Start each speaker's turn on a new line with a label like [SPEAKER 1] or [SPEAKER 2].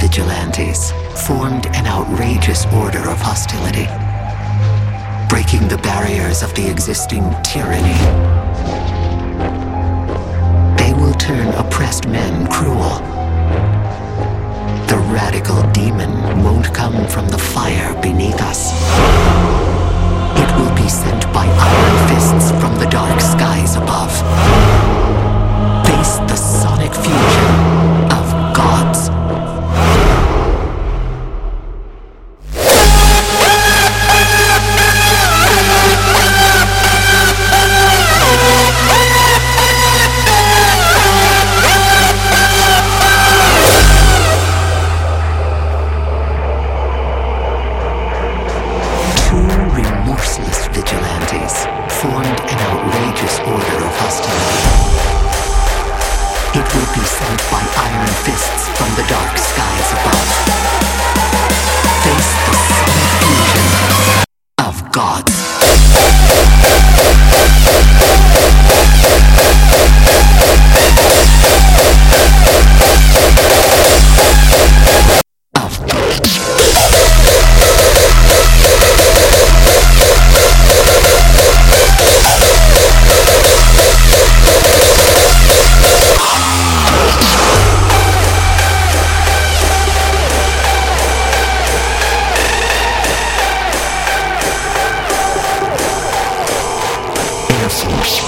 [SPEAKER 1] vigilantes formed an outrageous order of hostility, breaking the barriers of the existing tyranny. They will turn oppressed men cruel. The radical demon won't come from the fire beneath us. It will be sent by iron formed an outrageous order of hostility. It will be sent by iron fists Air